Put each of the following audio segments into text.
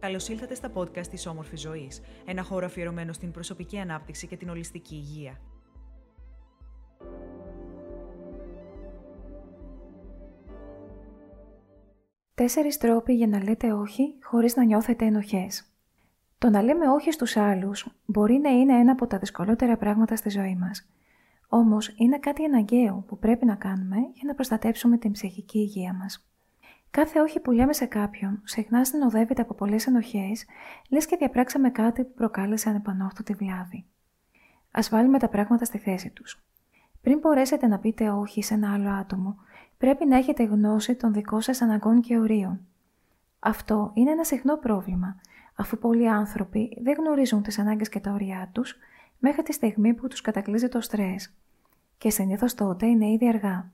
Καλώς ήλθατε στα podcast της Όμορφη Ζωής, ένα χώρο αφιερωμένο στην προσωπική ανάπτυξη και την ολιστική υγεία. Τέσσερις τρόποι για να λέτε όχι χωρίς να νιώθετε ενοχές. Το να λέμε όχι στους άλλους μπορεί να είναι ένα από τα δυσκολότερα πράγματα στη ζωή μας. Όμως είναι κάτι αναγκαίο που πρέπει να κάνουμε για να προστατέψουμε την ψυχική υγεία μας. Κάθε όχι που λέμε σε κάποιον συχνά συνοδεύεται από πολλές ενοχές, λες και διαπράξαμε κάτι που προκάλεσε ανεπανόρθωτη βλάβη. Ας βάλουμε τα πράγματα στη θέση τους. Πριν μπορέσετε να πείτε όχι σε ένα άλλο άτομο, πρέπει να έχετε γνώση των δικών σας αναγκών και ορίων. Αυτό είναι ένα συχνό πρόβλημα, αφού πολλοί άνθρωποι δεν γνωρίζουν τις ανάγκες και τα όρια τους μέχρι τη στιγμή που τους κατακλείζει το στρες. Και συνήθως τότε είναι ήδη αργά.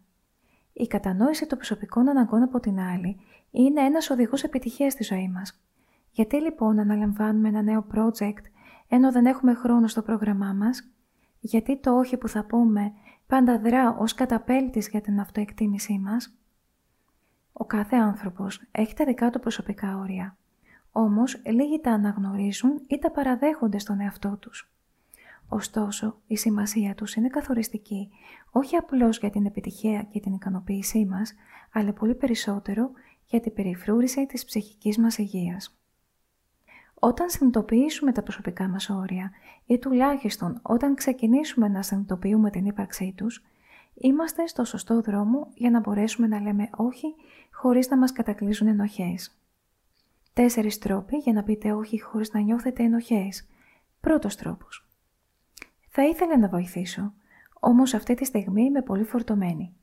Η κατανόηση των προσωπικών αναγκών από την άλλη είναι ένας οδηγός επιτυχίας στη ζωή μας. Γιατί λοιπόν αναλαμβάνουμε ένα νέο project ενώ δεν έχουμε χρόνο στο πρόγραμμά μας, γιατί το όχι που θα πούμε πάντα δρά ως καταπέλτης για την αυτοεκτίμησή μας; Ο κάθε άνθρωπος έχει τα δικά του προσωπικά όρια. Όμως λίγοι τα αναγνωρίζουν ή τα παραδέχονται στον εαυτό τους. Ωστόσο, η σημασία τους είναι καθοριστική, όχι απλώς για την επιτυχία και την ικανοποίησή μας, αλλά πολύ περισσότερο για την περιφρούρηση της ψυχικής μας υγείας. Όταν συνειδητοποιήσουμε τα προσωπικά μας όρια ή τουλάχιστον όταν ξεκινήσουμε να συνειδητοποιούμε την ύπαρξή τους, είμαστε στο σωστό δρόμο για να μπορέσουμε να λέμε όχι χωρίς να μας κατακλείζουν ενοχές. Τέσσερις τρόποι για να πείτε όχι χωρίς να νιώθετε ενοχές. Πρώτος τρόπος. Θα ήθελα να βοηθήσω, όμως αυτή τη στιγμή είμαι πολύ φορτωμένη.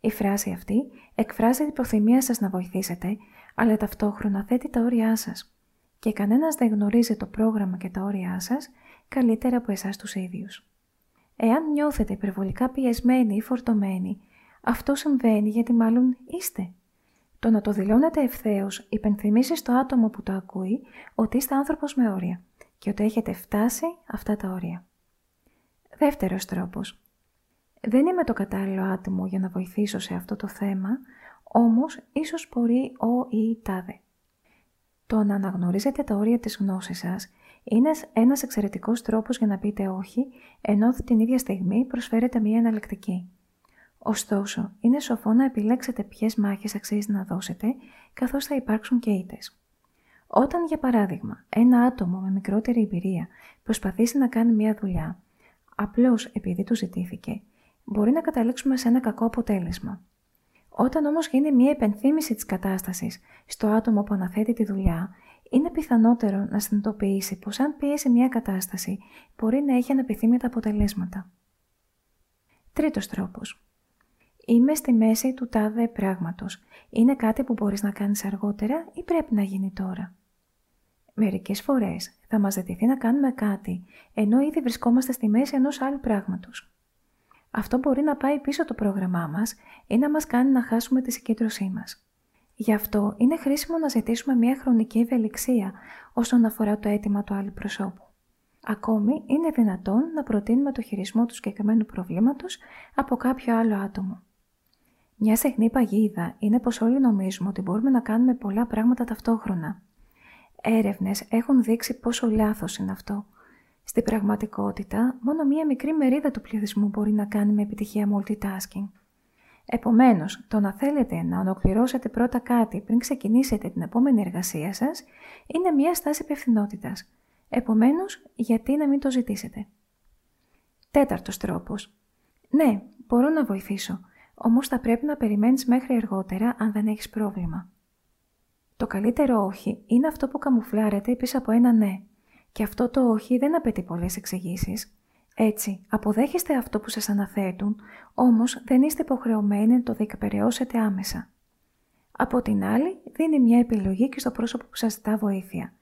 Η φράση αυτή εκφράζει την προθυμία σας να βοηθήσετε, αλλά ταυτόχρονα θέτει τα όρια σας. Και κανένας δεν γνωρίζει το πρόγραμμα και τα όρια σας καλύτερα από εσάς τους ίδιους. Εάν νιώθετε υπερβολικά πιεσμένοι ή φορτωμένοι, αυτό συμβαίνει γιατί μάλλον είστε. Το να το δηλώνετε ευθέως υπενθυμίσει στο άτομο που το ακούει ότι είστε άνθρωπος με όρια και ότι έχετε φτάσει αυτά τα όρια. Δεύτερος τρόπος. Δεν είμαι το κατάλληλο άτομο για να βοηθήσω σε αυτό το θέμα, όμως ίσως μπορεί ο ή η τάδε. Το να αναγνωρίζετε τα όρια της γνώσης σας είναι ένας εξαιρετικός τρόπος για να πείτε όχι, ενώ την ίδια στιγμή προσφέρετε μία εναλλακτική. Ωστόσο, είναι σοφό να επιλέξετε ποιες μάχες αξίζει να δώσετε, καθώς θα υπάρξουν και ήτες. Όταν, για παράδειγμα, ένα άτομο με μικρότερη εμπειρία προσπαθήσει να κάνει μία δουλειά απλώς επειδή του ζητήθηκε, μπορεί να καταλήξουμε σε ένα κακό αποτέλεσμα. Όταν όμως γίνει μια επενθύμηση της κατάστασης στο άτομο που αναθέτει τη δουλειά, είναι πιθανότερο να συνειδητοποιήσει πως αν πιέσει μια κατάσταση μπορεί να έχει ανεπιθύμητα αποτελέσματα. Τρίτος τρόπος. Είμαι στη μέση του τάδε πράγματος. Είναι κάτι που μπορείς να κάνεις αργότερα ή πρέπει να γίνει τώρα; Μερικές φορές θα μας ζητηθεί να κάνουμε κάτι, ενώ ήδη βρισκόμαστε στη μέση ενός άλλου πράγματος. Αυτό μπορεί να πάει πίσω το πρόγραμμά μας ή να μας κάνει να χάσουμε τη συγκέντρωσή μας. Γι' αυτό είναι χρήσιμο να ζητήσουμε μια χρονική ευελιξία όσον αφορά το αίτημα του άλλου προσώπου. Ακόμη, είναι δυνατόν να προτείνουμε το χειρισμό του συγκεκριμένου προβλήματος από κάποιο άλλο άτομο. Μια συχνή παγίδα είναι πως όλοι νομίζουμε ότι μπορούμε να κάνουμε πολλά πράγματα ταυτόχρονα. Έρευνες έχουν δείξει πόσο λάθος είναι αυτό. Στην πραγματικότητα, μόνο μία μικρή μερίδα του πληθυσμού μπορεί να κάνει με επιτυχία multitasking. Επομένως, το να θέλετε να ολοκληρώσετε πρώτα κάτι πριν ξεκινήσετε την επόμενη εργασία σας, είναι μία στάση υπευθυνότητας. Επομένως, γιατί να μην το ζητήσετε; Τέταρτος τρόπος. Ναι, μπορώ να βοηθήσω, όμως θα πρέπει να περιμένεις μέχρι αργότερα αν δεν έχεις πρόβλημα. Το καλύτερο όχι είναι αυτό που καμουφλάρεται πίσω από ένα ναι. Και αυτό το όχι δεν απαιτεί πολλές εξηγήσεις. Έτσι, αποδέχεστε αυτό που σας αναθέτουν, όμως δεν είστε υποχρεωμένοι να το διεκπαιρεώσετε άμεσα. Από την άλλη, δίνει μια επιλογή και στο πρόσωπο που σας ζητά βοήθεια.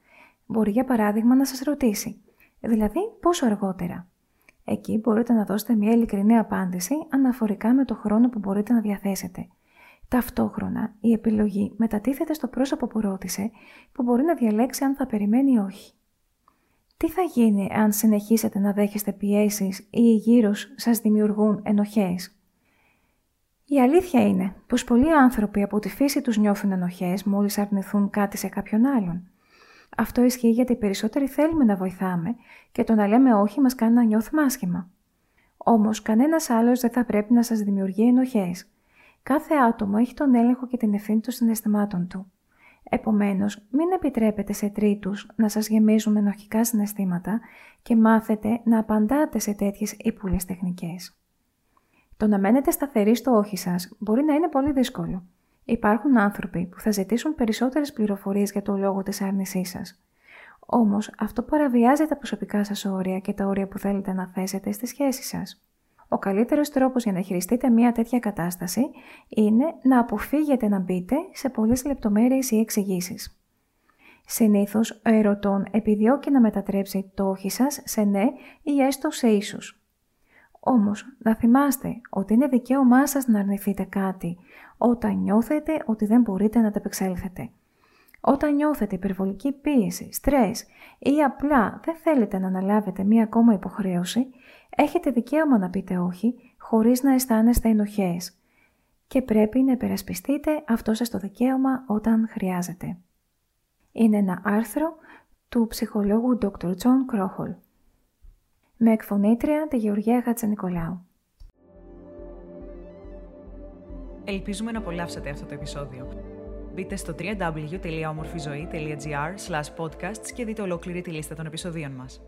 Μπορεί για παράδειγμα να σας ρωτήσει, δηλαδή πόσο αργότερα. Εκεί μπορείτε να δώσετε μια ειλικρινή απάντηση αναφορικά με το χρόνο που μπορείτε να διαθέσετε Ταυτόχρονα, η επιλογή μετατίθεται στο πρόσωπο που ρώτησε, που μπορεί να διαλέξει αν θα περιμένει ή όχι. Τι θα γίνει αν συνεχίσετε να δέχεστε πιέσεις ή οι γύρους σας δημιουργούν ενοχές; Η αλήθεια είναι πως πολλοί άνθρωποι από τη φύση τους νιώθουν ενοχές μόλις αρνηθούν κάτι σε κάποιον άλλον. Αυτό ισχύει γιατί οι περισσότεροι θέλουμε να βοηθάμε και το να λέμε όχι μας κάνει να νιώθουμε άσχημα. Όμως κανένας άλλος δεν θα πρέπει να σας δημιουργεί ενοχές. Κάθε άτομο έχει τον έλεγχο και την ευθύνη των συναισθημάτων του. Επομένως, μην επιτρέπετε σε τρίτους να σας γεμίζουν με ενοχικά συναισθήματα και μάθετε να απαντάτε σε τέτοιες ύπουλες τεχνικές. Το να μένετε σταθεροί στο όχι σας μπορεί να είναι πολύ δύσκολο. Υπάρχουν άνθρωποι που θα ζητήσουν περισσότερες πληροφορίες για το λόγο της άρνησής σας. Όμως, αυτό παραβιάζει τα προσωπικά σας όρια και τα όρια που θέλετε να θέσετε στη σχέση σας. Ο καλύτερος τρόπος για να χειριστείτε μια τέτοια κατάσταση είναι να αποφύγετε να μπείτε σε πολλές λεπτομέρειες ή εξηγήσεις. Συνήθως, ο ερωτών επιδιώκει να μετατρέψει το όχι σας σε ναι ή έστω σε ίσους. Όμως, να θυμάστε ότι είναι δικαίωμά σας να αρνηθείτε κάτι όταν νιώθετε ότι δεν μπορείτε να τα επεξέλθετε. Όταν νιώθετε υπερβολική πίεση, στρες ή απλά δεν θέλετε να αναλάβετε μία ακόμα υποχρέωση, έχετε δικαίωμα να πείτε όχι χωρίς να αισθάνεστε ενοχές και πρέπει να υπερασπιστείτε αυτό σας το δικαίωμα όταν χρειάζεται. Είναι ένα άρθρο του ψυχολόγου Dr. John Krohol. Με εκφωνήτρια τη Γεωργία Χατζανικολάου. Ελπίζουμε να απολαύσατε αυτό το επεισόδιο. Μπείτε στο www.omorfizoe.gr podcasts και δείτε ολόκληρη τη λίστα των επεισοδίων μας.